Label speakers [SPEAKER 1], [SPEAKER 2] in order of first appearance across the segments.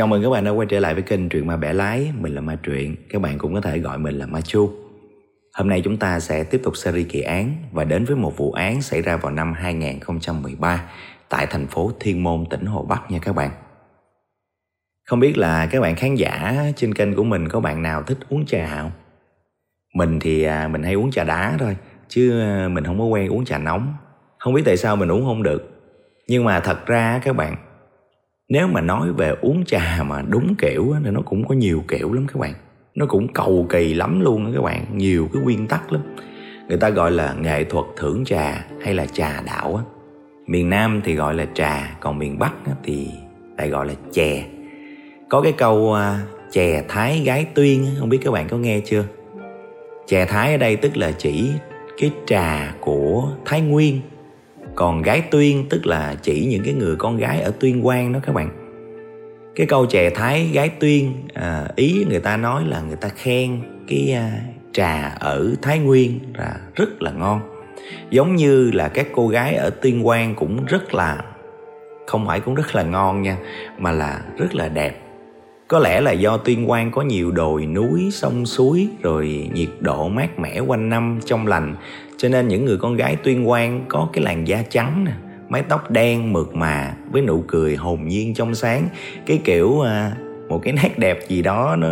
[SPEAKER 1] Chào mừng các bạn đã quay trở lại với kênh Truyện Ma Bẻ Lái Mình là Ma Truyện, các bạn cũng có thể gọi mình là Ma Chu. Hôm nay chúng ta sẽ tiếp tục series kỳ án Và đến với một vụ án xảy ra vào năm 2013 Tại thành phố Thiên Môn, tỉnh Hồ Bắc nha các bạn. Không biết là các bạn khán giả trên kênh của mình có bạn nào thích uống trà không? Mình thì à, mình hay uống trà đá thôi Chứ à, mình không có quen uống trà nóng. Không biết tại sao mình uống không được. Nhưng mà thật ra các bạn nếu mà nói về uống trà mà đúng kiểu thì nó cũng có nhiều kiểu lắm các bạn. Nó cũng cầu kỳ lắm luôn đó các bạn, nhiều cái nguyên tắc lắm. Người ta gọi là nghệ thuật thưởng trà hay là trà đạo á. Miền nam thì gọi là trà, còn miền bắc thì lại gọi là chè. Có cái câu à, chè thái gái tuyên không biết các bạn có nghe chưa? Chè thái ở đây tức là chỉ cái trà của thái nguyên còn gái tuyên tức là chỉ những cái người con gái ở tuyên quang đó các bạn. Cái câu chè thái gái tuyên à, ý người ta nói là người ta khen cái à, trà ở thái nguyên là rất là ngon. Giống như là các cô gái ở tuyên quang cũng rất là không phải cũng rất là ngon nha mà là rất là đẹp có lẽ là do tuyên quang có nhiều đồi núi sông suối rồi nhiệt độ mát mẻ quanh năm trong lành. Cho nên những người con gái tuyên quang có cái làn da trắng nè mái tóc đen mượt mà với nụ cười hồn nhiên trong sáng. Cái kiểu à, một cái nét đẹp gì đó nó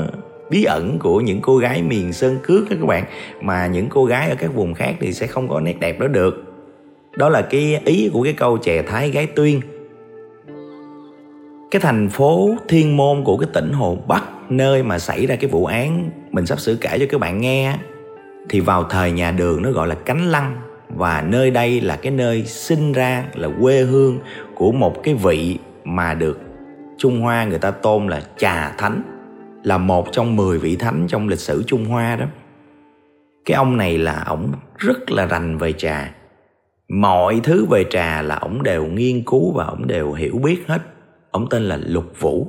[SPEAKER 1] bí ẩn của những cô gái miền sơn cước đó các bạn. Mà những cô gái ở các vùng khác thì sẽ không có nét đẹp đó được. Đó là cái ý của cái câu chè thái gái tuyên cái thành phố thiên môn của cái tỉnh hồ bắc, nơi mà xảy ra cái vụ án mình sắp sửa kể cho các bạn nghe thì vào thời nhà đường nó gọi là cánh lăng và nơi đây là cái nơi sinh ra, là quê hương của một cái vị mà được Trung Hoa người ta tôn là trà thánh, là một trong 10 vị thánh trong lịch sử Trung Hoa đó. Cái ông này là ổng rất là rành về trà. Mọi thứ về trà là ổng đều nghiên cứu và ổng đều hiểu biết hết ông tên là Lục Vũ.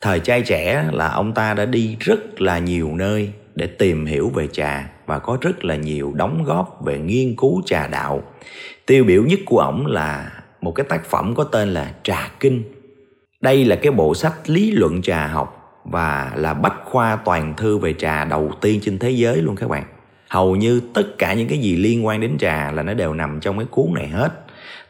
[SPEAKER 1] Thời trai trẻ là ông ta đã đi rất là nhiều nơi để tìm hiểu về trà và có rất là nhiều đóng góp về nghiên cứu trà đạo. Tiêu biểu nhất của ổng là một cái tác phẩm có tên là Trà Kinh. Đây là cái bộ sách lý luận trà học và là bách khoa toàn thư về trà đầu tiên trên thế giới luôn các bạn. Hầu như tất cả những cái gì liên quan đến trà là nó đều nằm trong cái cuốn này hết.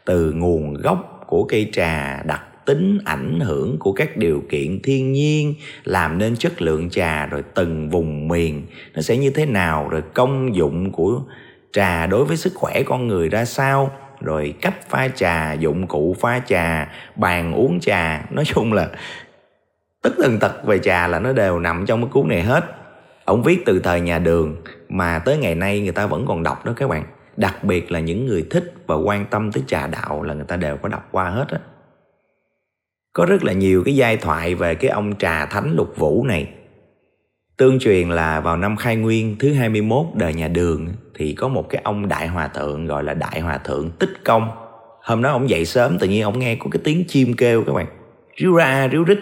[SPEAKER 1] Từ nguồn gốc của cây trà đặc tính ảnh hưởng của các điều kiện thiên nhiên, làm nên chất lượng trà rồi từng vùng miền. Nó sẽ như thế nào, rồi công dụng của trà đối với sức khỏe con người ra sao, rồi cách pha trà, dụng cụ pha trà, bàn uống trà. Nói chung là tất tần tật về trà là nó đều nằm trong cái cuốn này hết. Ông viết từ thời nhà đường mà tới ngày nay người ta vẫn còn đọc đó các bạn. Đặc biệt là những người thích và quan tâm tới trà đạo là người ta đều có đọc qua hết á có rất là nhiều cái giai thoại về cái ông trà thánh lục vũ này. Tương truyền là vào năm khai nguyên thứ 21 đời nhà đường thì có một cái ông đại hòa thượng gọi là đại hòa thượng tích công. Hôm đó ông dậy sớm tự nhiên ông nghe có cái tiếng chim kêu các bạn. Ríu ra ríu rít.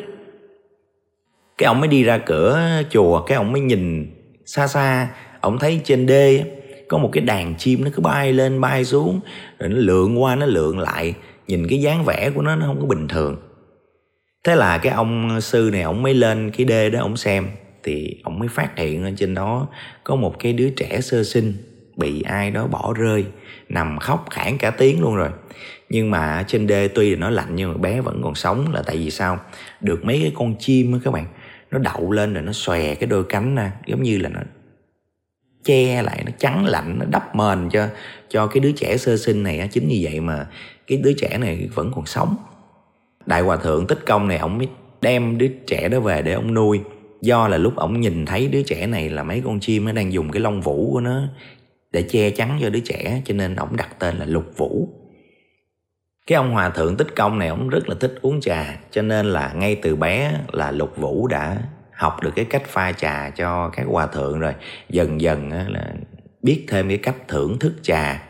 [SPEAKER 1] Cái ông mới đi ra cửa chùa, cái ông mới nhìn xa xa, ông thấy trên đê có một cái đàn chim nó cứ bay lên bay xuống rồi nó lượn qua nó lượn lại nhìn cái dáng vẻ của nó nó không có bình thường thế là cái ông sư này, ông mới lên cái đê đó ông xem. Thì ông mới phát hiện ở trên đó có một cái đứa trẻ sơ sinh bị ai đó bỏ rơi, nằm khóc khản cả tiếng luôn rồi. Nhưng mà trên đê tuy là nó lạnh nhưng mà bé vẫn còn sống là tại vì sao? Được mấy cái con chim á các bạn, nó đậu lên rồi nó xòe cái đôi cánh ra, giống như là nó che lại, nó chắn lạnh, nó đắp mền cho cho cái đứa trẻ sơ sinh này á. Chính như vậy mà cái đứa trẻ này vẫn còn sống đại hòa thượng tích công này ông mới đem đứa trẻ đó về để ông nuôi. Do là lúc ông nhìn thấy đứa trẻ này là mấy con chim nó đang dùng cái lông vũ của nó để che chắn cho đứa trẻ, cho nên ông đặt tên là lục vũ. Cái ông hòa thượng tích công này ông rất là thích uống trà, cho nên là ngay từ bé là lục vũ đã học được cái cách pha trà cho các hòa thượng rồi. Dần dần là biết thêm cái cách thưởng thức trà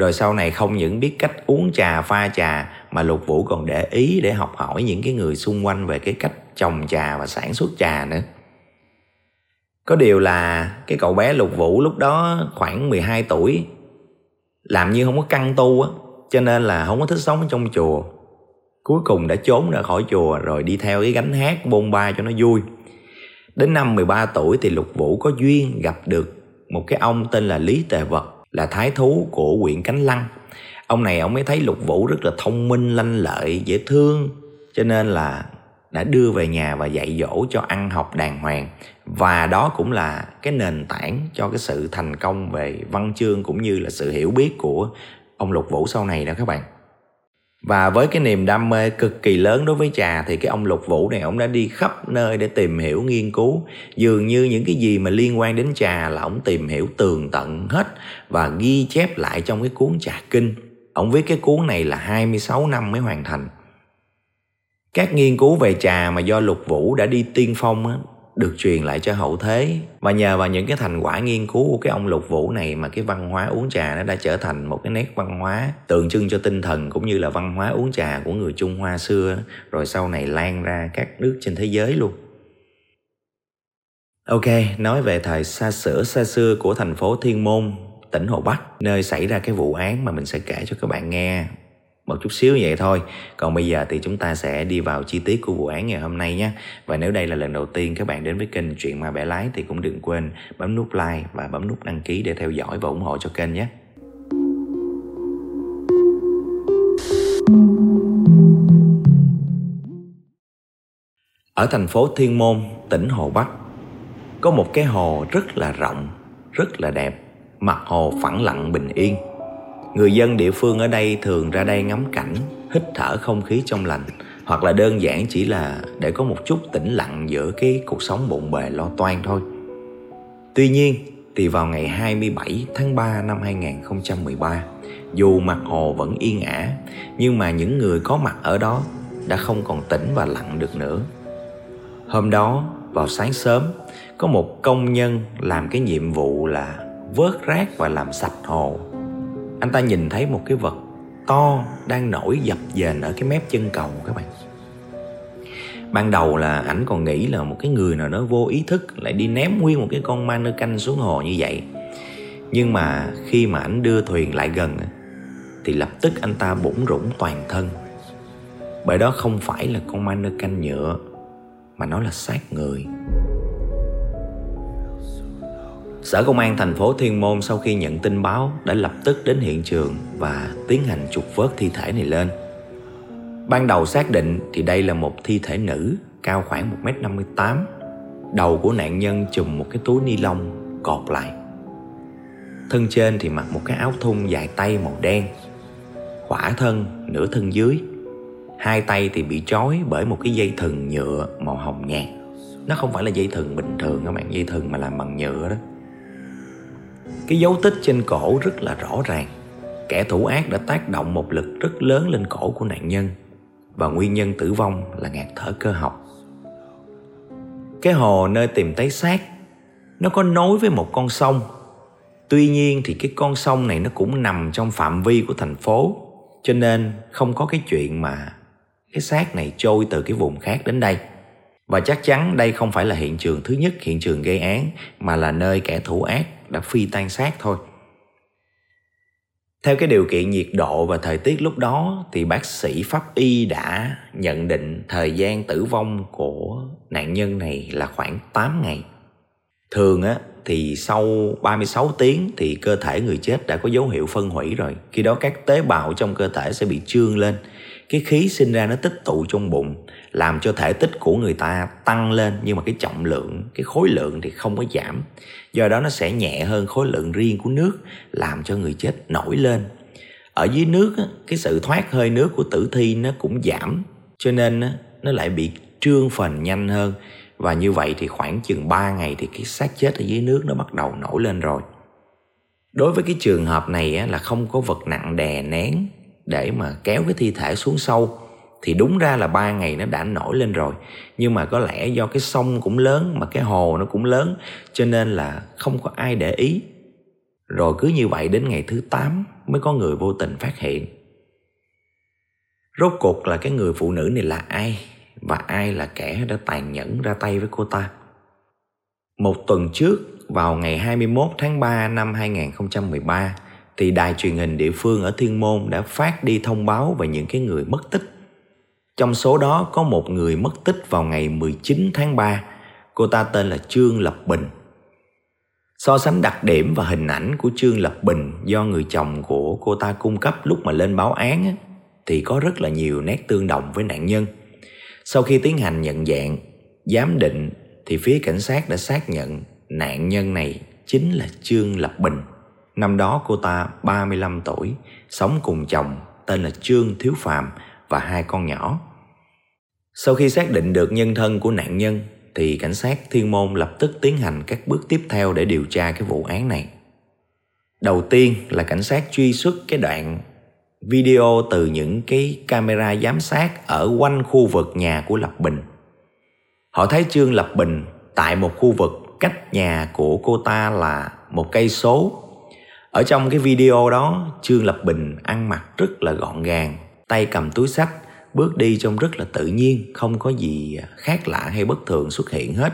[SPEAKER 1] rồi sau này không những biết cách uống trà, pha trà, mà lục vũ còn để ý để học hỏi những cái người xung quanh về cái cách trồng trà và sản xuất trà nữa. Có điều là cái cậu bé lục vũ lúc đó khoảng 12 tuổi, làm như không có căn tu á, cho nên là không có thích sống ở trong chùa. Cuối cùng đã trốn ra khỏi chùa rồi đi theo cái gánh hát bôn ba cho nó vui. Đến năm 13 tuổi thì lục vũ có duyên gặp được một cái ông tên là lý tề vật là thái thú của huyện cánh lăng. Ông này ông mới thấy lục vũ rất là thông minh, lanh lợi, dễ thương, cho nên là đã đưa về nhà và dạy dỗ cho ăn học đàng hoàng. Và đó cũng là cái nền tảng cho cái sự thành công về văn chương cũng như là sự hiểu biết của ông lục vũ sau này đó các bạn và với cái niềm đam mê cực kỳ lớn đối với trà thì cái ông lục vũ này, ông đã đi khắp nơi để tìm hiểu nghiên cứu. Dường như những cái gì mà liên quan đến trà là ông tìm hiểu tường tận hết và ghi chép lại trong cái cuốn trà kinh. Ông viết cái cuốn này là 26 năm mới hoàn thành. Các nghiên cứu về trà mà do lục vũ đã đi tiên phong được truyền lại cho hậu thế và nhờ vào những cái thành quả nghiên cứu của cái ông lục vũ này mà cái văn hóa uống trà nó đã trở thành một cái nét văn hóa tượng trưng cho tinh thần cũng như là văn hóa uống trà của người Trung Hoa xưa rồi sau này lan ra các nước trên thế giới luôn. Ok, nói về thời xa xưa xa xưa của thành phố Thiên Môn, tỉnh Hồ Bắc, nơi xảy ra cái vụ án mà mình sẽ kể cho các bạn nghe một chút xíu vậy thôi. Còn bây giờ thì chúng ta sẽ đi vào chi tiết của vụ án ngày hôm nay nhé. Và nếu đây là lần đầu tiên các bạn đến với kênh chuyện ma bẻ lái thì cũng đừng quên bấm nút like và bấm nút đăng ký để theo dõi và ủng hộ cho kênh nhé. Ở thành phố Thiên Môn, tỉnh Hồ Bắc có một cái hồ rất là rộng, rất là đẹp, mặt hồ phẳng lặng bình yên. Người dân địa phương ở đây thường ra đây ngắm cảnh, hít thở không khí trong lành hoặc là đơn giản chỉ là để có một chút tĩnh lặng giữa cái cuộc sống bộn bề lo toan thôi. Tuy nhiên, thì vào ngày 27 tháng 3 năm 2013, dù mặt hồ vẫn yên ả, nhưng mà những người có mặt ở đó đã không còn tĩnh và lặng được nữa. Hôm đó, vào sáng sớm, có một công nhân làm cái nhiệm vụ là vớt rác và làm sạch hồ anh ta nhìn thấy một cái vật to đang nổi dập dềnh ở cái mép chân cầu các bạn. Ban đầu là ảnh còn nghĩ là một cái người nào đó vô ý thức lại đi ném nguyên một cái con ma nơ canh xuống hồ như vậy. Nhưng mà khi mà ảnh đưa thuyền lại gần thì lập tức anh ta bủng rủng toàn thân. Bởi đó không phải là con ma nơ canh nhựa, mà nó là xác người. Sở Công an thành phố Thiên Môn sau khi nhận tin báo đã lập tức đến hiện trường và tiến hành trục vớt thi thể này lên. Ban đầu xác định thì đây là một thi thể nữ cao khoảng 1m58. Đầu của nạn nhân chùm một cái túi ni lông cột lại. Thân trên thì mặc một cái áo thun dài tay màu đen. Khỏa thân, nửa thân dưới. Hai tay thì bị trói bởi một cái dây thừng nhựa màu hồng nhạt. Nó không phải là dây thừng bình thường các bạn, dây thừng mà làm bằng nhựa đó cái dấu tích trên cổ rất là rõ ràng. Kẻ thủ ác đã tác động một lực rất lớn lên cổ của nạn nhân, và nguyên nhân tử vong là ngạt thở cơ học. Cái hồ nơi tìm thấy xác, nó có nối với một con sông. Tuy nhiên thì cái con sông này nó cũng nằm trong phạm vi của thành phố, cho nên không có cái chuyện mà cái xác này trôi từ cái vùng khác đến đây và chắc chắn đây không phải là hiện trường thứ nhất, hiện trường gây án, mà là nơi kẻ thủ ác đã phi tan xác thôi theo cái điều kiện nhiệt độ và thời tiết lúc đó, thì bác sĩ pháp y đã nhận định thời gian tử vong của nạn nhân này là khoảng 8 ngày. Thường á, thì sau 36 tiếng thì cơ thể người chết đã có dấu hiệu phân hủy rồi. Khi đó các tế bào trong cơ thể sẽ bị trương lên cái khí sinh ra nó tích tụ trong bụng làm cho thể tích của người ta tăng lên, nhưng mà cái trọng lượng, cái khối lượng thì không có giảm. Do đó nó sẽ nhẹ hơn khối lượng riêng của nước, làm cho người chết nổi lên. Ở dưới nước cái sự thoát hơi nước của tử thi nó cũng giảm, cho nên nó lại bị trương phần nhanh hơn. Và như vậy thì khoảng chừng 3 ngày thì cái xác chết ở dưới nước nó bắt đầu nổi lên rồi. Đối với cái trường hợp này là không có vật nặng đè nén để mà kéo cái thi thể xuống sâu thì đúng ra là ba ngày nó đã nổi lên rồi. Nhưng mà có lẽ do cái sông cũng lớn mà cái hồ nó cũng lớn, cho nên là không có ai để ý. Rồi cứ như vậy đến ngày thứ 8 mới có người vô tình phát hiện. Rốt cuộc là cái người phụ nữ này là ai? Và ai là kẻ đã tàn nhẫn ra tay với cô ta? Một tuần trước, vào ngày 21 tháng 3 năm 2013 thì đài truyền hình địa phương ở Thiên Môn đã phát đi thông báo về những cái người mất tích. Trong số đó có một người mất tích vào ngày 19 tháng 3. Cô ta tên là Trương Lập Bình. So sánh đặc điểm và hình ảnh của Trương Lập Bình do người chồng của cô ta cung cấp lúc mà lên báo án thì có rất là nhiều nét tương đồng với nạn nhân. Sau khi tiến hành nhận dạng, giám định thì phía cảnh sát đã xác nhận nạn nhân này chính là Trương Lập Bình. Năm đó cô ta 35 tuổi, sống cùng chồng tên là Trương Thiếu Phạm và hai con nhỏ. Sau khi xác định được nhân thân của nạn nhân thì cảnh sát Thiên Môn lập tức tiến hành các bước tiếp theo để điều tra cái vụ án này. Đầu tiên là cảnh sát truy xuất cái đoạn video từ những cái camera giám sát ở quanh khu vực nhà của Lập Bình. Họ thấy Trương Lập Bình tại một khu vực cách nhà của cô ta là một cây số. Ở trong cái video đó, Trương Lập Bình ăn mặc rất là gọn gàng, tay cầm túi sách, bước đi trông rất là tự nhiên, không có gì khác lạ hay bất thường xuất hiện hết.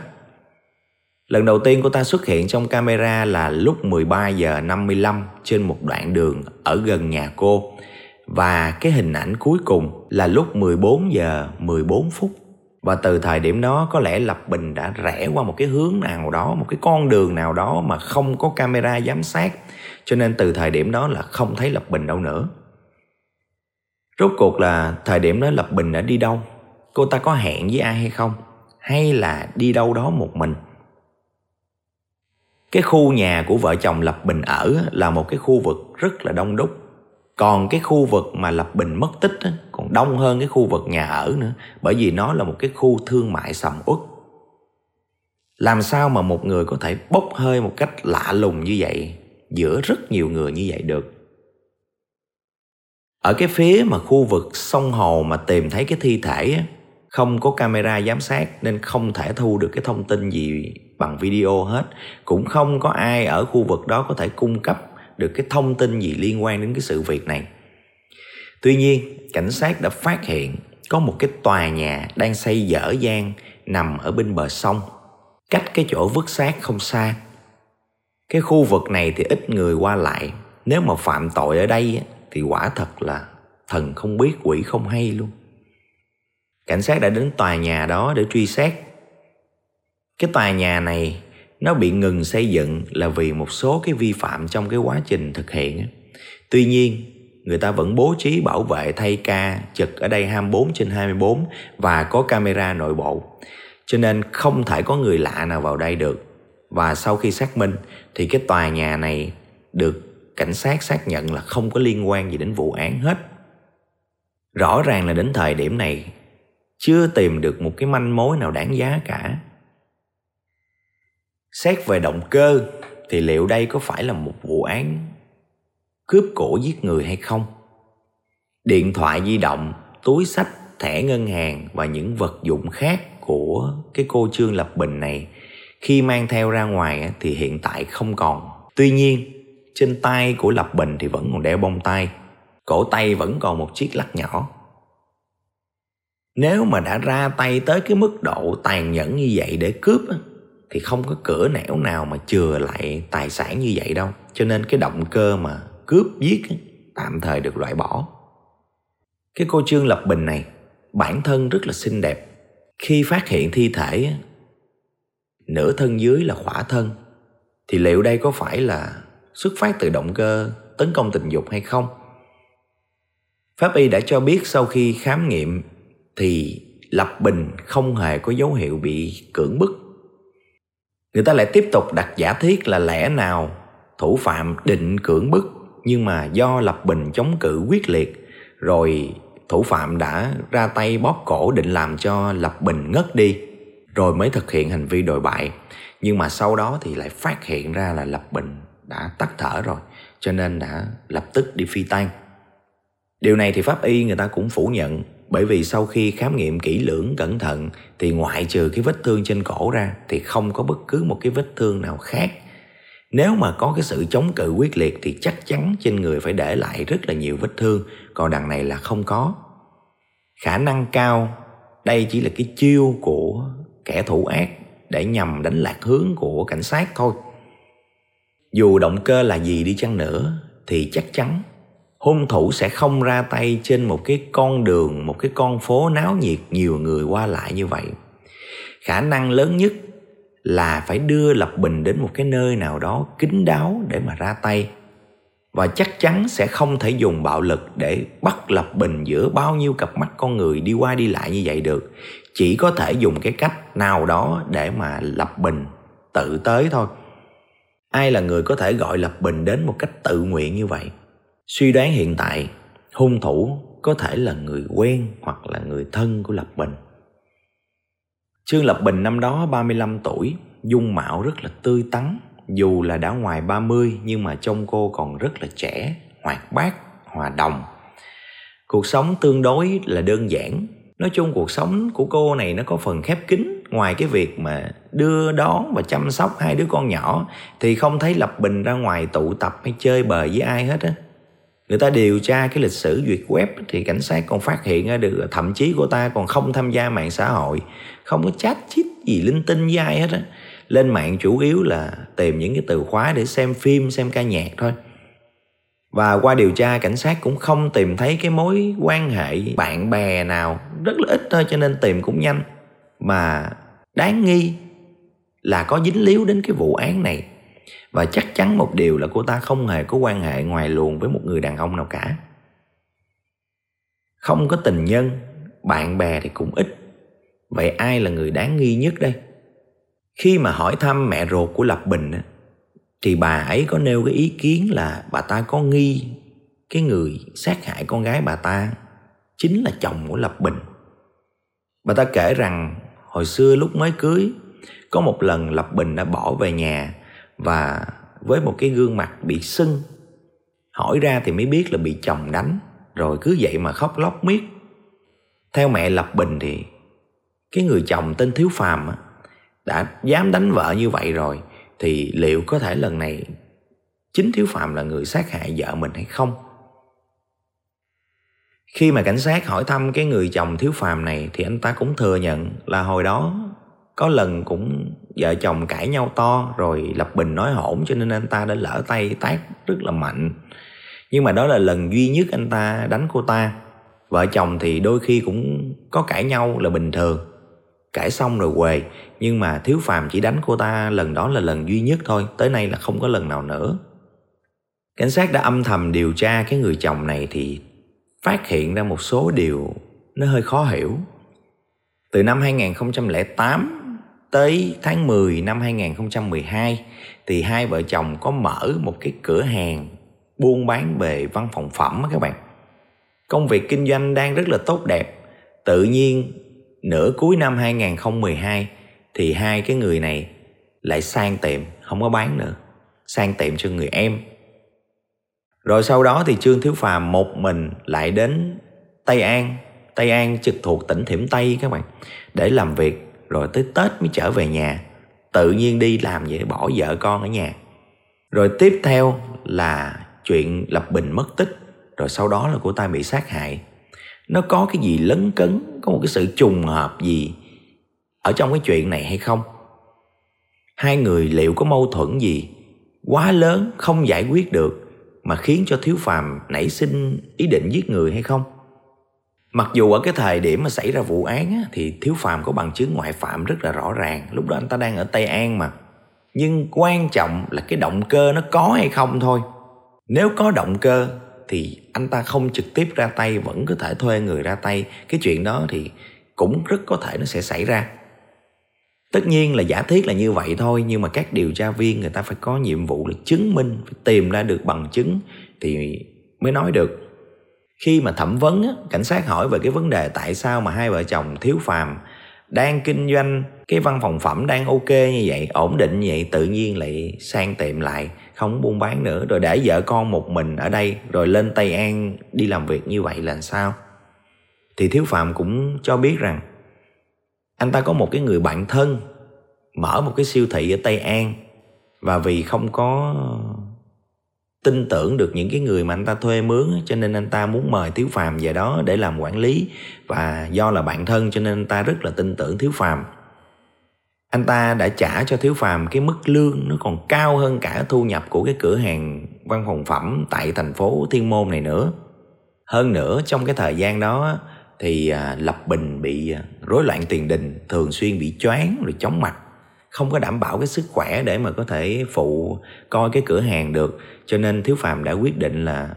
[SPEAKER 1] Lần đầu tiên cô ta xuất hiện trong camera là lúc 13 giờ 55 trên một đoạn đường ở gần nhà cô và cái hình ảnh cuối cùng là lúc 14 giờ 14 phút. Và từ thời điểm đó có lẽ Lập Bình đã rẽ qua một cái hướng nào đó, một cái con đường nào đó mà không có camera giám sát. Cho nên từ thời điểm đó là không thấy Lập Bình đâu nữa. Rốt cuộc là thời điểm đó Lập Bình đã đi đâu? Cô ta có hẹn với ai hay không? Hay là đi đâu đó một mình? Cái khu nhà của vợ chồng Lập Bình ở là một cái khu vực rất là đông đúc còn cái khu vực mà lập bình mất tích còn đông hơn cái khu vực nhà ở nữa, bởi vì nó là một cái khu thương mại sầm uất làm sao mà một người có thể bốc hơi một cách lạ lùng như vậy, giữa rất nhiều người như vậy được ở cái phía mà khu vực sông hồ mà tìm thấy cái thi thể á, không có camera giám sát nên không thể thu được cái thông tin gì bằng video hết cũng không có ai ở khu vực đó có thể cung cấp được cái thông tin gì liên quan đến cái sự việc này. Tuy nhiên, cảnh sát đã phát hiện có một cái tòa nhà đang xây dở dang nằm ở bên bờ sông, cách cái chỗ vứt xác không xa. Cái khu vực này thì ít người qua lại, nếu mà phạm tội ở đây thì quả thật là thần không biết, quỷ không hay luôn. Cảnh sát đã đến tòa nhà đó để truy xét. Cái tòa nhà này, nó bị ngừng xây dựng là vì một số cái vi phạm trong cái quá trình thực hiện tuy nhiên, người ta vẫn bố trí bảo vệ thay ca trực ở đây 24 trên 24 và có camera nội bộ cho nên không thể có người lạ nào vào đây được và sau khi xác minh, thì cái tòa nhà này được cảnh sát xác nhận là không có liên quan gì đến vụ án hết rõ ràng là đến thời điểm này chưa tìm được một cái manh mối nào đáng giá cả Xét về động cơ thì liệu đây có phải là một vụ án cướp cổ giết người hay không? Điện thoại di động, túi sách, thẻ ngân hàng và những vật dụng khác của cái cô Trương Lập Bình này khi mang theo ra ngoài thì hiện tại không còn. Tuy nhiên, trên tay của Lập Bình thì vẫn còn đeo bông tay, cổ tay vẫn còn một chiếc lắc nhỏ. Nếu mà đã ra tay tới cái mức độ tàn nhẫn như vậy để cướp thì không có cửa nẻo nào mà chừa lại tài sản như vậy đâu. Cho nên cái động cơ mà cướp giết tạm thời được loại bỏ. Cái cô trương lập bình này bản thân rất là xinh đẹp. Khi phát hiện thi thể nửa thân dưới là khỏa thân. Thì liệu đây có phải là xuất phát từ động cơ, tấn công tình dục hay không? Pháp y đã cho biết sau khi khám nghiệm thì lập bình không hề có dấu hiệu bị cưỡng bức. Người ta lại tiếp tục đặt giả thiết là lẽ nào thủ phạm định cưỡng bức, nhưng mà do lập bình chống cự quyết liệt, rồi thủ phạm đã ra tay bóp cổ định làm cho lập bình ngất đi, rồi mới thực hiện hành vi đồi bại. Nhưng mà sau đó thì lại phát hiện ra là lập bình đã tắt thở rồi, cho nên đã lập tức đi phi tan điều này thì pháp y người ta cũng phủ nhận, bởi vì sau khi khám nghiệm kỹ lưỡng cẩn thận thì ngoại trừ cái vết thương trên cổ ra thì không có bất cứ một cái vết thương nào khác. Nếu mà có cái sự chống cự quyết liệt thì chắc chắn trên người phải để lại rất là nhiều vết thương, còn đằng này là không có. Khả năng cao, đây chỉ là cái chiêu của kẻ thủ ác để nhằm đánh lạc hướng của cảnh sát thôi dù động cơ là gì đi chăng nữa, thì chắc chắn hung thủ sẽ không ra tay trên một cái con đường, một cái con phố náo nhiệt nhiều người qua lại như vậy. Khả năng lớn nhất là phải đưa lập bình đến một cái nơi nào đó kín đáo để mà ra tay. Và chắc chắn sẽ không thể dùng bạo lực để bắt lập bình giữa bao nhiêu cặp mắt con người đi qua đi lại như vậy được. Chỉ có thể dùng cái cách nào đó để mà lập bình tự tới thôi ai là người có thể gọi lập bình đến một cách tự nguyện như vậy suy đoán hiện tại hung thủ có thể là người quen hoặc là người thân của lập bình Trương Lập Bình năm đó 35 tuổi, dung mạo rất là tươi tắn, dù là đã ngoài 30 nhưng mà trông cô còn rất là trẻ, hoạt bát, hòa đồng. Cuộc sống tương đối là đơn giản. Nói chung cuộc sống của cô này nó có phần khép kín ngoài cái việc mà đưa đón và chăm sóc hai đứa con nhỏ thì không thấy Lập Bình ra ngoài tụ tập hay chơi bời với ai hết á. Người ta điều tra cái lịch sử duyệt web thì cảnh sát còn phát hiện ra được thậm chí cô ta còn không tham gia mạng xã hội, không có chat chít gì linh tinh với ai hết á. Lên mạng chủ yếu là tìm những cái từ khóa để xem phim xem ca nhạc thôi. Và qua điều tra cảnh sát cũng không tìm thấy cái mối quan hệ bạn bè nào rất là ít thôi cho nên tìm cũng nhanh mà đáng nghi là có dính líu đến cái vụ án này. Và chắc chắn một điều là cô ta không hề có quan hệ ngoài luồng với một người đàn ông nào cả. Không có tình nhân, bạn bè thì cũng ít. Vậy ai là người đáng nghi nhất đây? Khi mà hỏi thăm mẹ ruột của Lập Bình thì bà ấy có nêu cái ý kiến là bà ta có nghi cái người sát hại con gái bà ta chính là chồng của Lập Bình. Bà ta kể rằng hồi xưa lúc mới cưới, có một lần Lập Bình đã bỏ về nhà và với một cái gương mặt bị sưng. Hỏi ra thì mới biết là bị chồng đánh, rồi cứ vậy mà khóc lóc miết. Theo mẹ lập bình thì cái người chồng tên thiếu phàm đã dám đánh vợ như vậy rồi, thì liệu có thể lần này chính thiếu phàm là người sát hại vợ mình hay không? Khi mà cảnh sát hỏi thăm cái người chồng thiếu phàm này thì anh ta cũng thừa nhận là hồi đó có lần cũng vợ chồng cãi nhau to rồi lập bình nói hỗn cho nên anh ta đã lỡ tay tát rất là mạnh. Nhưng mà đó là lần duy nhất anh ta đánh cô ta. Vợ chồng thì đôi khi cũng có cãi nhau là bình thường. Cãi xong rồi quề, nhưng mà thiếu phàm chỉ đánh cô ta lần đó là lần duy nhất thôi, tới nay là không có lần nào nữa. Cảnh sát đã âm thầm điều tra cái người chồng này thì phát hiện ra một số điều nó hơi khó hiểu. Từ năm 2008 tới tháng 10 năm 2012 thì hai vợ chồng có mở một cái cửa hàng buôn bán về văn phòng phẩm các bạn. Công việc kinh doanh đang rất là tốt đẹp. Tự nhiên, nửa cuối năm 2012 thì hai cái người này lại sang tiệm, không có bán nữa, sang tiệm cho người em rồi sau đó thì trương thiếu phàm một mình lại đến tây an. Tây an trực thuộc tỉnh thiểm tây các bạn, để làm việc. Rồi tới tết mới trở về nhà. Tự nhiên đi làm vậy, bỏ vợ con ở nhà. Rồi tiếp theo là chuyện lập bình mất tích. Rồi sau đó là cô ta bị sát hại. Nó có cái gì lấn cấn, có một cái sự trùng hợp gì ở trong cái chuyện này hay không? Hai người liệu có mâu thuẫn gì? Quá lớn, không giải quyết được mà khiến cho thiếu phàm nảy sinh ý định giết người hay không? Mặc dù ở cái thời điểm mà xảy ra vụ án á, thì thiếu phàm có bằng chứng ngoại phạm rất là rõ ràng. Lúc đó anh ta đang ở tây an mà. Nhưng quan trọng là cái động cơ nó có hay không thôi. Nếu có động cơ thì anh ta không trực tiếp ra tay vẫn có thể thuê người ra tay. Cái chuyện đó thì cũng rất có thể nó sẽ xảy ra tất nhiên là giả thiết là như vậy thôi nhưng mà các điều tra viên người ta phải có nhiệm vụ là chứng minh phải tìm ra được bằng chứng thì mới nói được. Khi mà thẩm vấn á, cảnh sát hỏi về cái vấn đề tại sao mà hai vợ chồng thiếu phàm đang kinh doanh cái văn phòng phẩm đang ok như vậy ổn định như vậy tự nhiên lại sang tiệm lại không buôn bán nữa rồi để vợ con một mình ở đây rồi lên tây an đi làm việc như vậy là sao? Thì thiếu phạm cũng cho biết rằng anh ta có một cái người bạn thân, mở một cái siêu thị ở tây an. Và vì không có tin tưởng được những cái người mà anh ta thuê mướn, cho nên anh ta muốn mời thiếu phàm về đó để làm quản lý. Và do là bạn thân, cho nên anh ta rất là tin tưởng thiếu phàm. Anh ta đã trả cho thiếu phàm cái mức lương nó còn cao hơn cả thu nhập của cái cửa hàng văn phòng phẩm tại thành phố Thiên Môn này nữa. Hơn nữa, trong cái thời gian đó thì à, Lập Bình bị à, rối loạn tiền đình, thường xuyên bị choáng rồi chóng mặt, không có đảm bảo cái sức khỏe để mà có thể phụ coi cái cửa hàng được, cho nên Thiếu Phàm đã quyết định là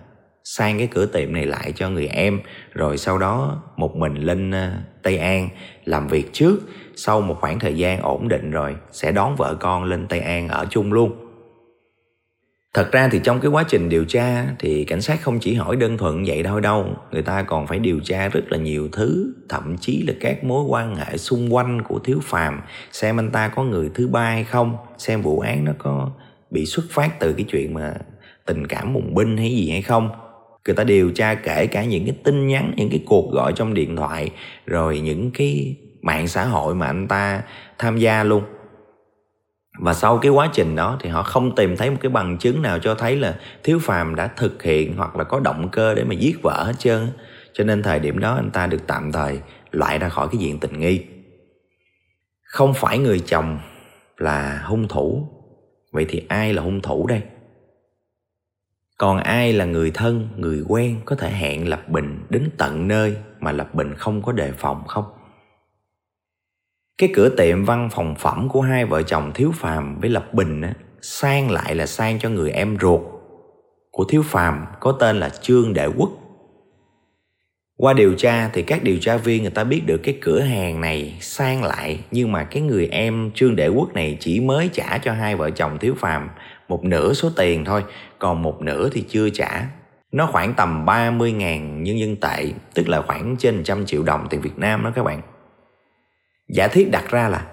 [SPEAKER 1] sang cái cửa tiệm này lại cho người em rồi sau đó một mình lên à, Tây An làm việc trước. Sau một khoảng thời gian ổn định rồi sẽ đón vợ con lên Tây An ở chung luôn. Thật ra thì trong cái quá trình điều tra thì cảnh sát không chỉ hỏi đơn thuần vậy thôi đâu, người ta còn phải điều tra rất là nhiều thứ, thậm chí là các mối quan hệ xung quanh của Thiếu Phàm, xem anh ta có người thứ ba hay không, xem vụ án nó có bị xuất phát từ cái chuyện mà tình cảm mùng binh hay gì hay không. Người ta điều tra kể cả những cái tin nhắn, những cái cuộc gọi trong điện thoại, rồi những cái mạng xã hội mà anh ta tham gia luôn và sau cái quá trình đó thì họ không tìm thấy một cái bằng chứng nào cho thấy là thiếu phàm đã thực hiện hoặc là có động cơ để mà giết vợ hết trơn. Cho nên thời điểm đó anh ta được tạm thời loại ra khỏi cái diện tình nghi. Không phải người chồng là hung thủ. Vậy thì ai là hung thủ đây? Còn ai là người thân, người quen có thể hẹn lập bình đến tận nơi mà lập bình không có đề phòng không? Cái cửa tiệm văn phòng phẩm của hai vợ chồng thiếu phàm với lập bình á, sang lại là sang cho người em ruột của thiếu phàm có tên là trương đệ quốc qua điều tra thì các điều tra viên người ta biết được cái cửa hàng này sang lại nhưng mà cái người em Trương Đệ Quốc này chỉ mới trả cho hai vợ chồng Thiếu Phàm một nửa số tiền thôi, còn một nửa thì chưa trả. Nó khoảng tầm 30 ngàn nhân dân tệ, tức là khoảng trên 100 triệu đồng tiền Việt Nam đó các bạn giả thiết đặt ra là,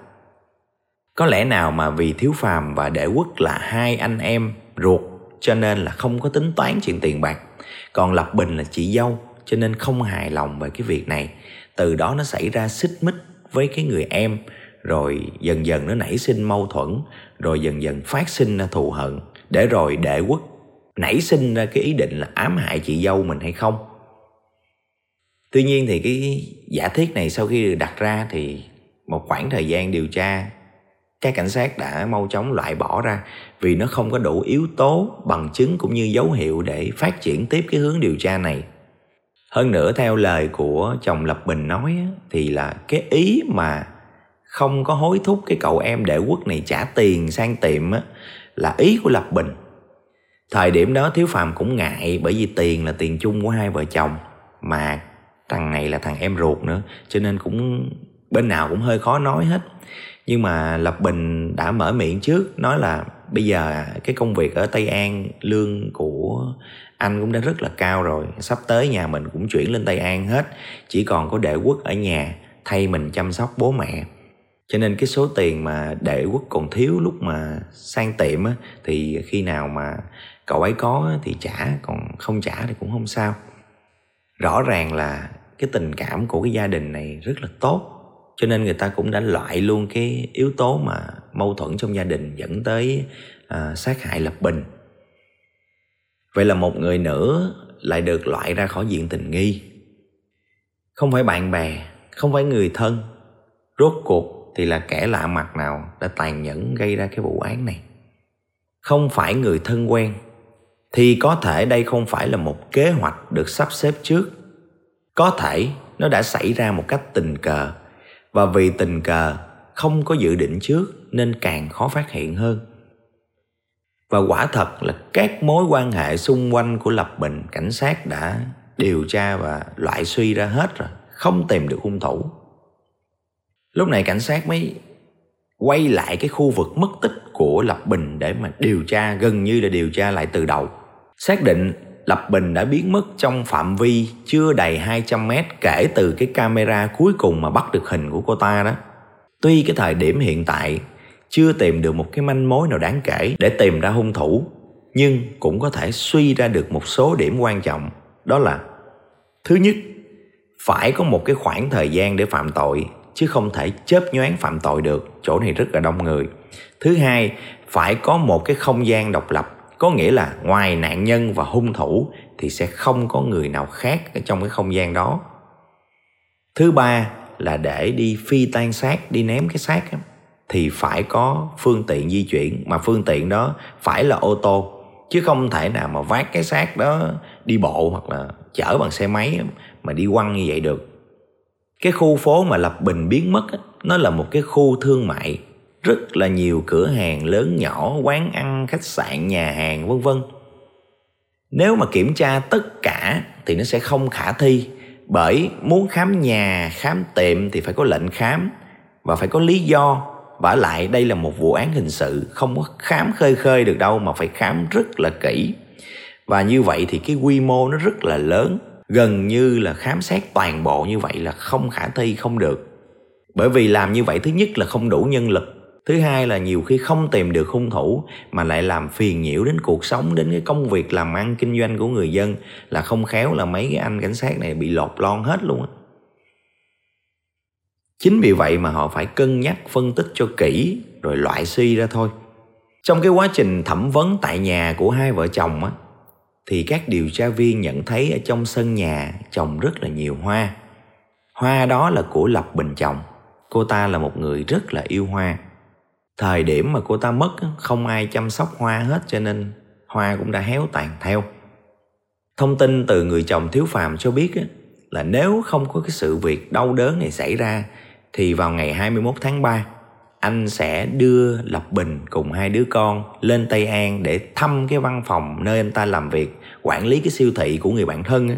[SPEAKER 1] có lẽ nào mà vì thiếu phàm và đệ quốc là hai anh em ruột, cho nên là không có tính toán chuyện tiền bạc. Còn lập bình là chị dâu, cho nên không hài lòng về cái việc này. Từ đó nó xảy ra xích mích với cái người em, rồi dần dần nó nảy sinh mâu thuẫn, rồi dần dần phát sinh ra thù hận. Để rồi đệ quốc nảy sinh ra cái ý định là ám hại chị dâu mình hay không? Tuy nhiên thì cái giả thiết này sau khi được đặt ra thì một khoảng thời gian điều tra các cảnh sát đã mau chóng loại bỏ ra vì nó không có đủ yếu tố bằng chứng cũng như dấu hiệu để phát triển tiếp cái hướng điều tra này. Hơn nữa, theo lời của chồng lập bình nói thì là cái ý mà không có hối thúc cái cậu em đệ quốc này trả tiền sang tiệm là ý của lập bình. Thời điểm đó, thiếu phàm cũng ngại bởi vì tiền là tiền chung của hai vợ chồng, mà thằng này là thằng em ruột nữa, cho nên cũng bên nào cũng hơi khó nói hết. Nhưng mà lập bình đã mở miệng trước nói là bây giờ cái công việc ở tây an lương của anh cũng đã rất là cao rồi. Sắp tới nhà mình cũng chuyển lên tây an hết. Chỉ còn có đệ quốc ở nhà thay mình chăm sóc bố mẹ. Cho nên cái số tiền mà đệ quốc còn thiếu lúc mà sang tiệm á, thì khi nào mà cậu ấy có thì trả còn không trả thì cũng không sao. Rõ ràng là cái tình cảm của cái gia đình này rất là tốt cho nên người ta cũng đã loại luôn cái yếu tố mà mâu thuẫn trong gia đình dẫn tới à, sát hại lập bình. Vậy là một người nữa lại được loại ra khỏi diện tình nghi. Không phải bạn bè không phải người thân. Rốt cuộc thì là kẻ lạ mặt nào đã tàn nhẫn gây ra cái vụ án này? Không phải người thân quen thì có thể đây không phải là một kế hoạch được sắp xếp trước. Có thể nó đã xảy ra một cách tình cờ và vì tình cờ không có dự định trước nên càng khó phát hiện hơn. Và quả thật là các mối quan hệ xung quanh của lập bình cảnh sát đã điều tra và loại suy ra hết rồi, không tìm được hung thủ. Lúc này cảnh sát mới quay lại cái khu vực mất tích của lập bình để mà điều tra, gần như là điều tra lại từ đầu, xác định Lập Bình đã biến mất trong phạm vi chưa đầy 200 mét kể từ cái camera cuối cùng mà bắt được hình của cô ta đó. Tuy cái thời điểm hiện tại chưa tìm được một cái manh mối nào đáng kể để tìm ra hung thủ, nhưng cũng có thể suy ra được một số điểm quan trọng. Đó là Thứ nhất, phải có một cái khoảng thời gian để phạm tội chứ không thể chớp nhoáng phạm tội được, chỗ này rất là đông người. Thứ hai, phải có một cái không gian độc lập có nghĩa là ngoài nạn nhân và hung thủ thì sẽ không có người nào khác ở trong cái không gian đó. Thứ ba là để đi phi tan xác, đi ném cái xác thì phải có phương tiện di chuyển. Mà phương tiện đó phải là ô tô, chứ không thể nào mà vác cái xác đó đi bộ hoặc là chở bằng xe máy mà đi quăng như vậy được. Cái khu phố mà lập bình biến mất nó là một cái khu thương mại rất là nhiều cửa hàng lớn nhỏ, quán ăn, khách sạn, nhà hàng, vân vân. Nếu mà kiểm tra tất cả thì nó sẽ không khả thi, bởi muốn khám nhà, khám tiệm thì phải có lệnh khám và phải có lý do. Vả lại đây là một vụ án hình sự, không có khám khơi khơi được đâu mà phải khám rất là kỹ. Và như vậy thì cái quy mô nó rất là lớn, gần như là khám xét toàn bộ như vậy là không khả thi, không được. Bởi vì làm như vậy thứ nhất là không đủ nhân lực thứ hai là nhiều khi không tìm được hung thủ mà lại làm phiền nhiễu đến cuộc sống, đến cái công việc làm ăn kinh doanh của người dân là không khéo là mấy cái anh cảnh sát này bị lột lon hết luôn á. Chính vì vậy mà họ phải cân nhắc, phân tích cho kỹ, rồi loại suy ra thôi. Trong cái quá trình thẩm vấn tại nhà của hai vợ chồng á, thì các điều tra viên nhận thấy ở trong sân nhà trồng rất là nhiều hoa. Hoa đó là của lập bình chồng. Cô ta là một người rất là yêu hoa thời điểm mà cô ta mất không ai chăm sóc hoa hết cho nên hoa cũng đã héo tàn theo. Thông tin từ người chồng thiếu phàm cho biết là nếu không có cái sự việc đau đớn này xảy ra thì vào ngày 21 tháng 3 anh sẽ đưa Lập Bình cùng hai đứa con lên Tây An để thăm cái văn phòng nơi anh ta làm việc, quản lý cái siêu thị của người bạn thân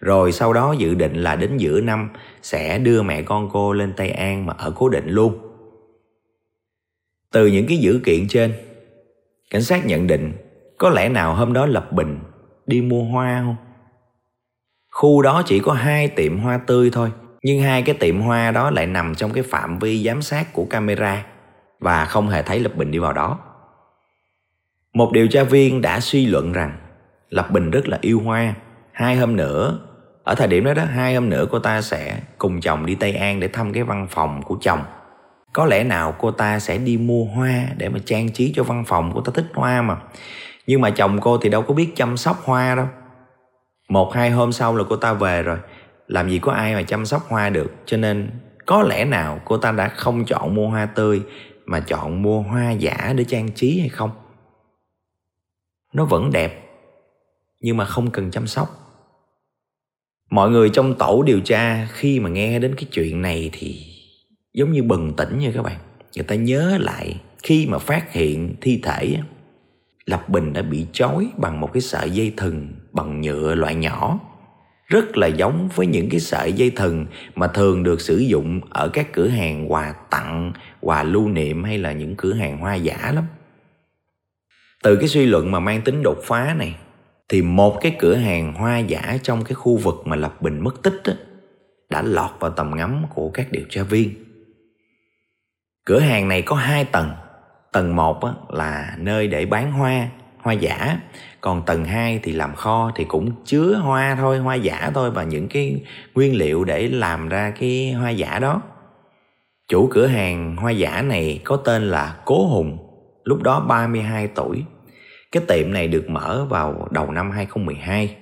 [SPEAKER 1] rồi sau đó dự định là đến giữa năm sẽ đưa mẹ con cô lên Tây An mà ở cố định luôn từ những cái dữ kiện trên cảnh sát nhận định có lẽ nào hôm đó Lập Bình đi mua hoa không khu đó chỉ có hai tiệm hoa tươi thôi nhưng hai cái tiệm hoa đó lại nằm trong cái phạm vi giám sát của camera và không hề thấy Lập Bình đi vào đó. Một điều tra viên đã suy luận rằng Lập Bình rất là yêu hoa. Hai hôm nữa, ở thời điểm đó đó, hai hôm nữa cô ta sẽ cùng chồng đi Tây An để thăm cái văn phòng của chồng. Có lẽ nào cô ta sẽ đi mua hoa để mà trang trí cho văn phòng, cô ta thích hoa mà. Nhưng mà chồng cô thì đâu có biết chăm sóc hoa đâu. Một hai hôm sau là cô ta về rồi làm gì có ai mà chăm sóc hoa được cho nên có lẽ nào cô ta đã không chọn mua hoa tươi mà chọn mua hoa giả để trang trí hay không nó vẫn đẹp nhưng mà không cần chăm sóc mọi người trong tổ điều tra khi mà nghe đến cái chuyện này thì giống như bừng tỉnh nha các bạn người ta nhớ lại khi mà phát hiện thi thể lập bình đã bị trói bằng một cái sợi dây thừng bằng nhựa loại nhỏ rất là giống với những cái sợi dây thừng mà thường được sử dụng ở các cửa hàng quà tặng, quà lưu niệm hay là những cửa hàng hoa giả lắm. Từ cái suy luận mà mang tính đột phá này thì một cái cửa hàng hoa giả trong cái khu vực mà Lập Bình mất tích đó, đã lọt vào tầm ngắm của các điều tra viên. Cửa hàng này có hai tầng. Tầng 1 là nơi để bán hoa hoa giả. Còn tầng 2 thì làm kho thì cũng chứa hoa thôi, hoa giả thôi và những cái nguyên liệu để làm ra cái hoa giả đó. Chủ cửa hàng hoa giả này có tên là Cố Hùng, lúc đó 32 tuổi. Cái tiệm này được mở vào đầu năm 2012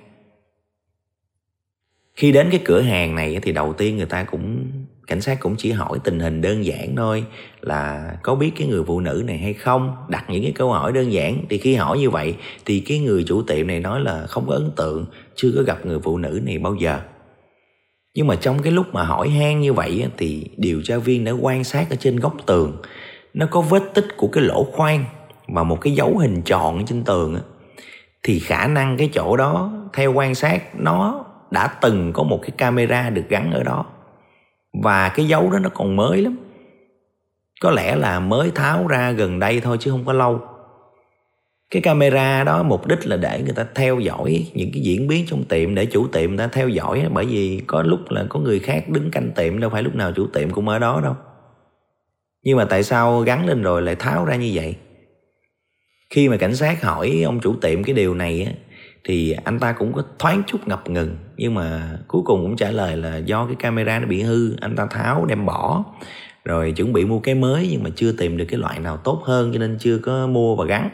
[SPEAKER 1] khi đến cái cửa hàng này thì đầu tiên người ta cũng cảnh sát cũng chỉ hỏi tình hình đơn giản thôi là có biết cái người phụ nữ này hay không, đặt những cái câu hỏi đơn giản. Thì khi hỏi như vậy thì cái người chủ tiệm này nói là không có ấn tượng, chưa có gặp người phụ nữ này bao giờ. Nhưng mà trong cái lúc mà hỏi han như vậy thì điều tra viên đã quan sát ở trên góc tường. Nó có vết tích của cái lỗ khoan và một cái dấu hình tròn trên tường thì khả năng cái chỗ đó, theo quan sát, nó đã từng có một cái camera được gắn ở đó và cái dấu đó nó còn mới lắm. Có lẽ là mới tháo ra gần đây thôi chứ không có lâu. Cái camera đó mục đích là để người ta theo dõi những cái diễn biến trong tiệm, để chủ tiệm ta theo dõi bởi vì có lúc là có người khác đứng canh tiệm, đâu phải lúc nào chủ tiệm cũng ở đó đâu. Nhưng mà tại sao gắn lên rồi lại tháo ra như vậy? Khi mà cảnh sát hỏi ông chủ tiệm cái điều này á, thì anh ta cũng có thoáng chút ngập ngừng nhưng mà cuối cùng cũng trả lời là do cái camera nó bị hư, anh ta tháo, đem bỏ. Rồi chuẩn bị mua cái mới nhưng mà chưa tìm được cái loại nào tốt hơn cho nên chưa có mua và gắn.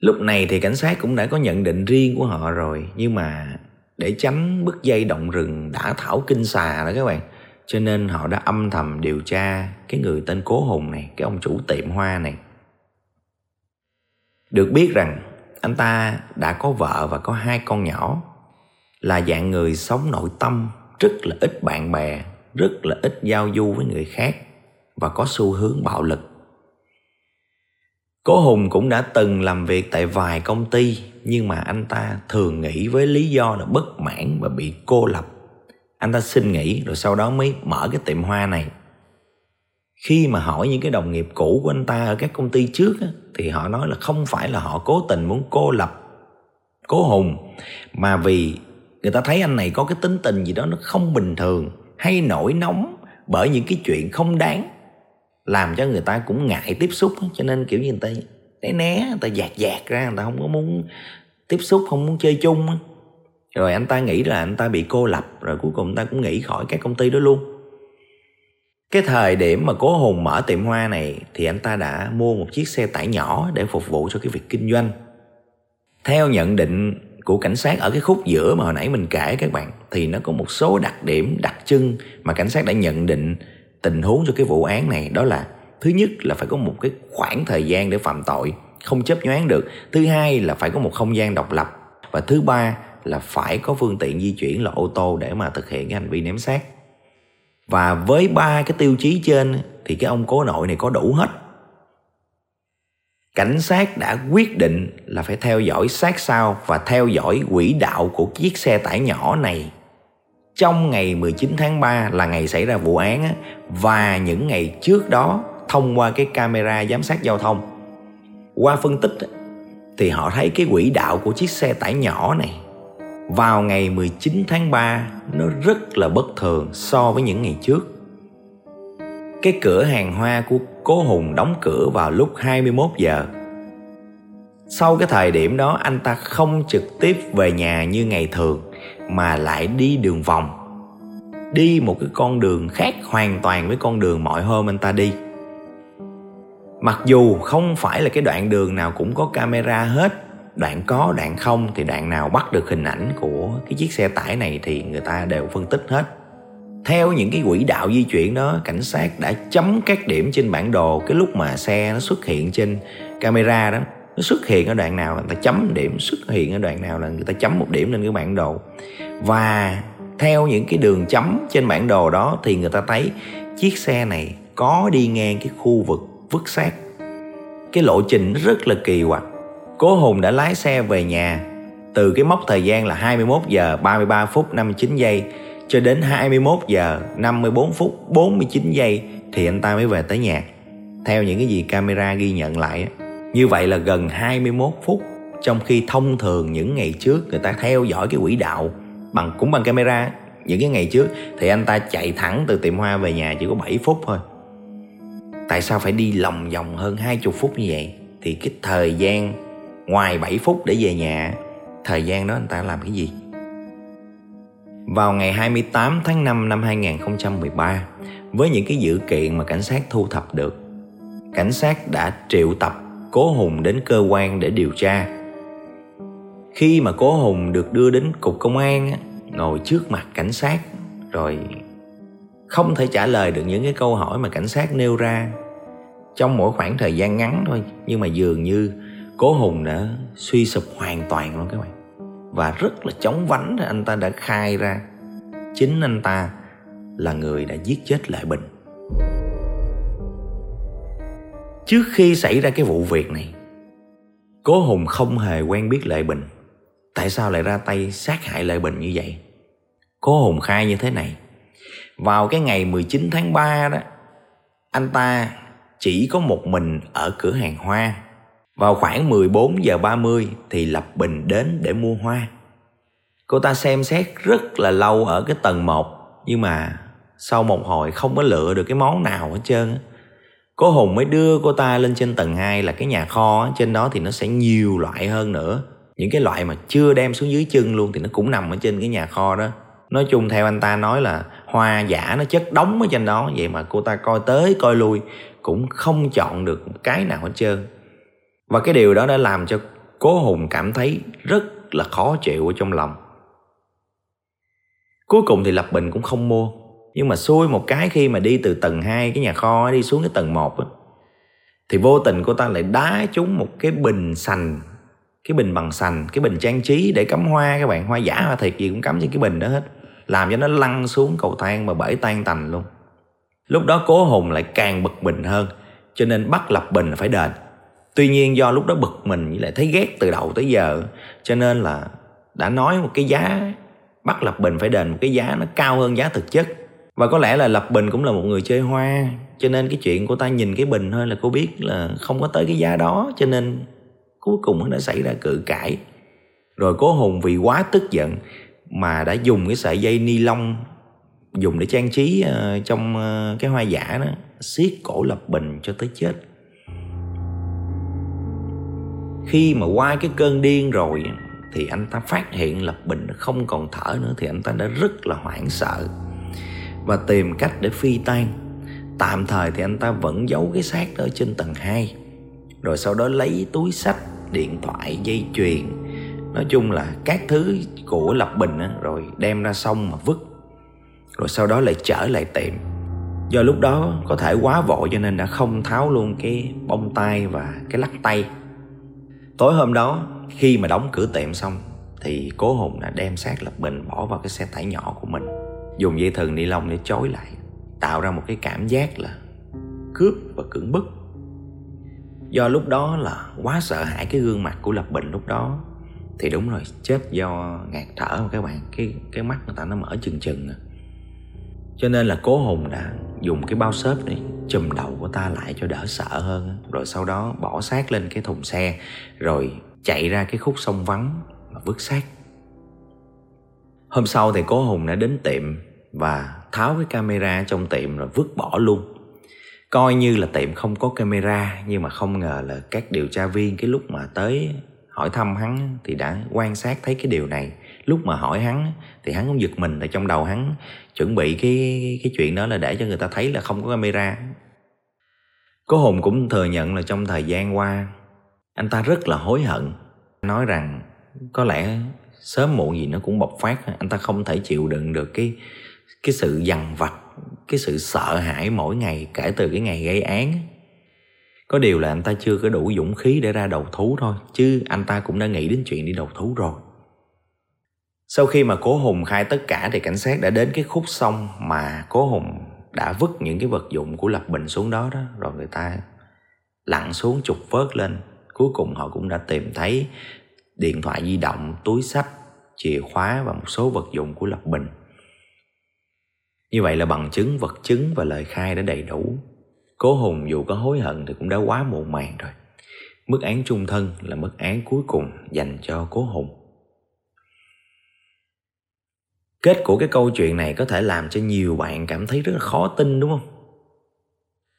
[SPEAKER 1] Lúc này thì cảnh sát cũng đã có nhận định riêng của họ rồi, nhưng mà để tránh bức dây động rừng đã thảo kinh xà đó các bạn. Cho nên họ đã âm thầm điều tra cái người tên cố hùng này, cái ông chủ tiệm hoa này. Được biết rằng anh ta đã có vợ và có hai con nhỏ là dạng người sống nội tâm rất là ít bạn bè rất là ít giao du với người khác và có xu hướng bạo lực. Cố hùng cũng đã từng làm việc tại vài công ty nhưng mà anh ta thường nghĩ với lý do là bất mãn và bị cô lập. Anh ta xin nghỉ rồi sau đó mới mở cái tiệm hoa này. Khi mà hỏi những cái đồng nghiệp cũ của anh ta ở các công ty trước á, thì họ nói là không phải là họ cố tình muốn cô lập cố hùng mà vì người ta thấy anh này có cái tính tình gì đó nó không bình thường, hay nổi nóng bởi những cái chuyện không đáng, làm cho người ta cũng ngại tiếp xúc cho nên kiểu như người ta né né, người ta dạt dạt ra, người ta không có muốn tiếp xúc, không muốn chơi chung rồi anh ta nghĩ là anh ta bị cô lập, rồi cuối cùng anh ta cũng nghỉ khỏi cái công ty đó luôn. Cái thời điểm mà cố hùng mở tiệm hoa này thì anh ta đã mua một chiếc xe tải nhỏ để phục vụ cho cái việc kinh doanh. Theo nhận định của cảnh sát ở cái khúc giữa mà hồi nãy mình kể các bạn, thì nó có một số đặc điểm, đặc trưng mà cảnh sát đã nhận định tình huống cho cái vụ án này. Đó là, thứ nhất là phải có một cái khoảng thời gian để phạm tội, không chấp nhoáng được. Thứ hai là phải có một không gian độc lập. Và thứ ba là phải có phương tiện di chuyển là ô tô để mà thực hiện cái hành vi ném xác. Và với ba cái tiêu chí trên thì cái ông cố nội này có đủ hết cảnh sát đã quyết định là phải theo dõi sát sao và theo dõi quỹ đạo của chiếc xe tải nhỏ này trong ngày 19 tháng 3 là ngày xảy ra vụ án và những ngày trước đó, thông qua cái camera giám sát giao thông, qua phân tích thì họ thấy cái quỹ đạo của chiếc xe tải nhỏ này vào ngày 19 tháng 3 nó rất là bất thường so với những ngày trước. Cái cửa hàng hoa của Cố Hùng đóng cửa vào lúc 21 giờ. Sau cái thời điểm đó, anh ta không trực tiếp về nhà như ngày thường, mà lại đi đường vòng. Đi một cái con đường khác hoàn toàn với con đường mọi hôm anh ta đi. Mặc dù không phải là cái đoạn đường nào cũng có camera hết, đoạn có, đoạn không thì đoạn nào bắt được hình ảnh của cái chiếc xe tải này thì người ta đều phân tích hết theo những cái quỹ đạo di chuyển đó, cảnh sát đã chấm các điểm trên bản đồ cái lúc mà xe nó xuất hiện trên camera đó. Nó xuất hiện ở đoạn nào là người ta chấm điểm, xuất hiện ở đoạn nào là người ta chấm một điểm lên cái bản đồ. Và theo những cái đường chấm trên bản đồ đó thì người ta thấy chiếc xe này có đi ngang cái khu vực vứt xác. Cái lộ trình rất là kỳ quặc. Cố Hùng đã lái xe về nhà từ cái mốc thời gian là 21 giờ 33 phút 59 giây cho đến 21 giờ 54 phút 49 giây thì anh ta mới về tới nhà. Theo những cái gì camera ghi nhận lại như vậy là gần 21 phút trong khi thông thường những ngày trước người ta theo dõi cái quỹ đạo bằng, cũng bằng camera những cái ngày trước thì anh ta chạy thẳng từ tiệm hoa về nhà chỉ có 7 phút thôi. Tại sao phải đi lòng vòng hơn 20 phút như vậy? Thì cái thời gian ngoài 7 phút để về nhà thời gian đó anh ta làm cái gì vào ngày 28 tháng 5 năm 2013 với những cái dữ kiện mà cảnh sát thu thập được, cảnh sát đã triệu tập cố hùng đến cơ quan để điều tra. Khi mà cố hùng được đưa đến cục công an ngồi trước mặt cảnh sát, rồi không thể trả lời được những cái câu hỏi mà cảnh sát nêu ra. Trong mỗi khoảng thời gian ngắn thôi, nhưng mà dường như cố hùng đã suy sụp hoàn toàn luôn các bạn và rất là chóng vánh anh ta đã khai ra. Chính anh ta là người đã giết chết Lệ bình. Trước khi xảy ra cái vụ việc này, cố hùng không hề quen biết lệ bình. Tại sao lại ra tay sát hại lệ bình như vậy? Cố hùng khai như thế này. Vào cái ngày 19 tháng 3 đó, anh ta chỉ có một mình ở cửa hàng hoa vào khoảng 14 giờ 30 thì Lập Bình đến để mua hoa. Cô ta xem xét rất là lâu ở cái tầng 1 nhưng mà sau một hồi không có lựa được cái món nào hết trơn Cô Hùng mới đưa cô ta lên trên tầng 2 là cái nhà kho trên đó thì nó sẽ nhiều loại hơn nữa. Những cái loại mà chưa đem xuống dưới chân luôn thì nó cũng nằm ở trên cái nhà kho đó. Nói chung theo anh ta nói là hoa giả nó chất đóng ở trên đó, vậy mà cô ta coi tới coi lui, cũng không chọn được cái nào hết trơn và cái điều đó đã làm cho cố hùng cảm thấy rất là khó chịu ở trong lòng. Cuối cùng thì lập bình cũng không mua. Nhưng mà xui một cái khi mà đi từ tầng 2 cái nhà kho đi xuống cái tầng 1 thì vô tình cô ta lại đá trúng một cái bình sành, cái bình bằng sành, cái bình trang trí để cắm hoa các bạn. Hoa giả, hoa thiệt gì cũng cắm trên cái bình đó hết. Làm cho nó lăn xuống cầu thang mà bể tan tành luôn. Lúc đó cố hùng lại càng bực bình hơn, cho nên bắt lập bình phải đền tuy nhiên do lúc đó bực mình với lại thấy ghét từ đầu tới giờ cho nên là đã nói một cái giá bắt lập bình phải đền một cái giá nó cao hơn giá thực chất. Và có lẽ là lập bình cũng là một người chơi hoa cho nên cái chuyện của ta nhìn cái bình thôi là cô biết là không có tới cái giá đó cho nên cuối cùng nó đã xảy ra cự cãi. Rồi cố hùng vì quá tức giận mà đã dùng cái sợi dây ni lông dùng để trang trí uh, trong uh, cái hoa giả đó siết cổ lập bình cho tới chết khi mà qua cái cơn điên rồi thì anh ta phát hiện lập bình không còn thở nữa thì anh ta đã rất là hoảng sợ và tìm cách để phi tan tạm thời thì anh ta vẫn giấu cái xác đó ở trên tầng 2 rồi sau đó lấy túi sách điện thoại dây chuyền. Nói chung là các thứ của lập bình á, rồi đem ra sông mà vứt rồi sau đó lại trở lại tiệm. Do lúc đó có thể quá vội cho nên đã không tháo luôn cái bông tay và cái lắc tay tối hôm đó, khi mà đóng cửa tiệm xong, thì cố hùng đã đem xác lập bình bỏ vào cái xe tải nhỏ của mình, dùng dây thừng ni lông để chối lại, tạo ra một cái cảm giác là cướp và cưỡng bức. Do lúc đó là quá sợ hãi cái gương mặt của lập bình lúc đó, thì đúng rồi, chết do ngạt thở mà các bạn, cái cái mắt người ta nó mở chừng chừng à. cho nên là cố hùng đã dùng cái bao xốp này chùm đầu của ta lại cho đỡ sợ hơn rồi sau đó bỏ xác lên cái thùng xe, rồi chạy ra cái khúc sông vắng mà vứt xác. Hôm sau thì cố hùng đã đến tiệm và tháo cái camera trong tiệm rồi vứt bỏ luôn. Coi như là tiệm không có camera, nhưng mà không ngờ là các điều tra viên cái lúc mà tới hỏi thăm hắn thì đã quan sát thấy cái điều này lúc mà hỏi hắn, thì hắn cũng giật mình tại trong đầu hắn, chuẩn bị cái cái chuyện đó là để cho người ta thấy là không có camera. Cố hùng cũng thừa nhận là trong thời gian qua, anh ta rất là hối hận. Nói rằng, có lẽ sớm muộn gì nó cũng bộc phát, anh ta không thể chịu đựng được cái cái sự dằn vặt, cái sự sợ hãi mỗi ngày, kể từ cái ngày gây án. Có điều là anh ta chưa có đủ dũng khí để ra đầu thú thôi, chứ anh ta cũng đã nghĩ đến chuyện đi đầu thú rồi sau khi mà cố hùng khai tất cả thì cảnh sát đã đến cái khúc sông mà cố hùng đã vứt những cái vật dụng của lập bình xuống đó đó, rồi người ta lặn xuống trục vớt lên. Cuối cùng họ cũng đã tìm thấy điện thoại di động, túi sách chìa khóa và một số vật dụng của lập bình. Như vậy là bằng chứng, vật chứng và lời khai đã đầy đủ. Cố hùng dù có hối hận thì cũng đã quá muộn màng rồi. Mức án trung thân là mức án cuối cùng dành cho cố hùng kết của cái câu chuyện này có thể làm cho nhiều bạn cảm thấy rất là khó tin, đúng không?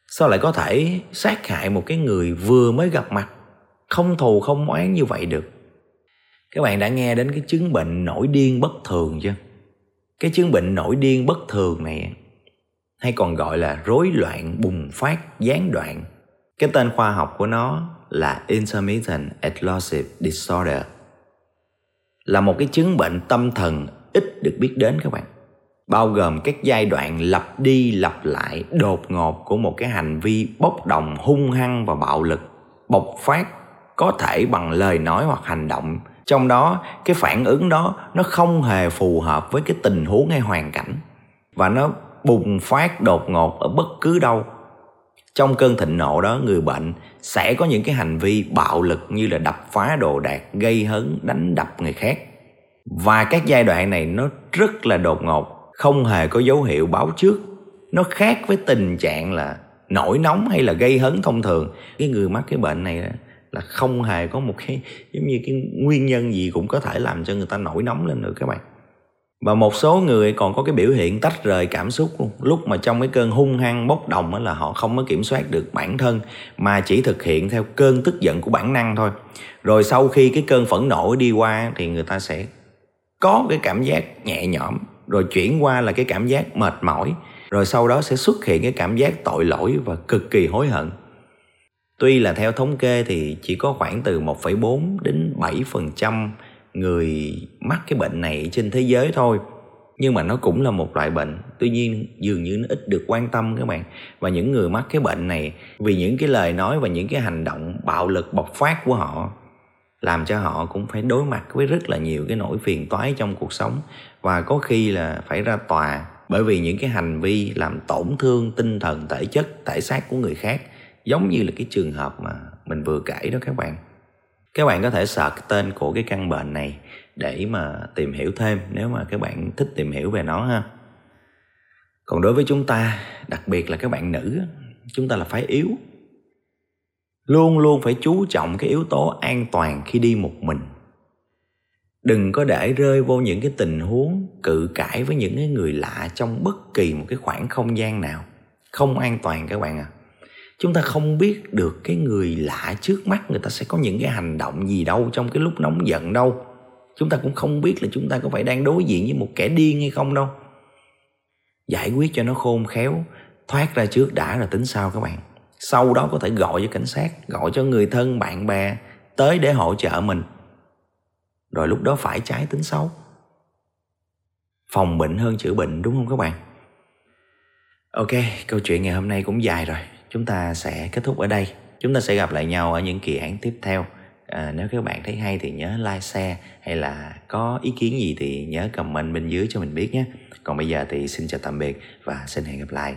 [SPEAKER 1] Sao lại có thể sát hại một cái người vừa mới gặp mặt, không thù không oán như vậy được? Các bạn đã nghe đến cái chứng bệnh nổi điên bất thường chưa? Cái chứng bệnh nổi điên bất thường này hay còn gọi là rối loạn bùng phát gián đoạn. Cái tên khoa học của nó là intermittent explosive disorder. Là một cái chứng bệnh tâm thần ít được biết đến các bạn. Bao gồm các giai đoạn lặp đi lặp lại đột ngột của một cái hành vi bốc đồng, hung hăng và bạo lực, bộc phát, có thể bằng lời nói hoặc hành động. Trong đó, cái phản ứng đó, nó không hề phù hợp với cái tình huống hay hoàn cảnh. Và nó bùng phát đột ngột ở bất cứ đâu. Trong cơn thịnh nộ đó, người bệnh sẽ có những cái hành vi bạo lực như là đập phá đồ đạc, gây hấn, đánh đập người khác và các giai đoạn này nó rất là đột ngột, không hề có dấu hiệu báo trước. Nó khác với tình trạng là nổi nóng hay là gây hấn thông thường. Cái người mắc cái bệnh này là không hề có một cái, giống như cái nguyên nhân gì cũng có thể làm cho người ta nổi nóng lên được các bạn. Và một số người còn có cái biểu hiện tách rời cảm xúc luôn. Lúc mà trong cái cơn hung hăng bốc đồng là họ không có kiểm soát được bản thân, mà chỉ thực hiện theo cơn tức giận của bản năng thôi. Rồi sau khi cái cơn phẫn nộ đi qua thì người ta sẽ có cái cảm giác nhẹ nhõm rồi chuyển qua là cái cảm giác mệt mỏi rồi sau đó sẽ xuất hiện cái cảm giác tội lỗi và cực kỳ hối hận Tuy là theo thống kê thì chỉ có khoảng từ 1,4 đến 7% người mắc cái bệnh này trên thế giới thôi. Nhưng mà nó cũng là một loại bệnh, tuy nhiên dường như nó ít được quan tâm các bạn. Và những người mắc cái bệnh này vì những cái lời nói và những cái hành động bạo lực bộc phát của họ làm cho họ cũng phải đối mặt với rất là nhiều cái nỗi phiền toái trong cuộc sống. Và có khi là phải ra tòa bởi vì những cái hành vi làm tổn thương tinh thần, thể chất, thể xác của người khác. Giống như là cái trường hợp mà mình vừa kể đó các bạn. Các bạn có thể search tên của cái căn bệnh này để mà tìm hiểu thêm, nếu mà các bạn thích tìm hiểu về nó ha. Còn đối với chúng ta, đặc biệt là các bạn nữ chúng ta là phải yếu luôn luôn phải chú trọng cái yếu tố an toàn khi đi một mình. Đừng có để rơi vô những cái tình huống cự cãi với những cái người lạ trong bất kỳ một cái khoảng không gian nào. Không an toàn các bạn à chúng ta không biết được cái người lạ trước mắt người ta sẽ có những cái hành động gì đâu trong cái lúc nóng giận đâu. Chúng ta cũng không biết là chúng ta có phải đang đối diện với một kẻ điên hay không đâu. Giải quyết cho nó khôn khéo, thoát ra trước đã rồi tính sau các bạn sau đó có thể gọi cho cảnh sát gọi cho người thân bạn bè tới để hỗ trợ mình. Rồi lúc đó phải trái tính xấu. Phòng bệnh hơn chữa bệnh đúng không các bạn? Ok câu chuyện ngày hôm nay cũng dài rồi. Chúng ta sẽ kết thúc ở đây. Chúng ta sẽ gặp lại nhau ở những kỳ án tiếp theo. À, nếu các bạn thấy hay thì nhớ like share hay là có ý kiến gì thì nhớ comment bên dưới cho mình biết nhé. Còn bây giờ thì xin chào tạm biệt và xin hẹn gặp lại.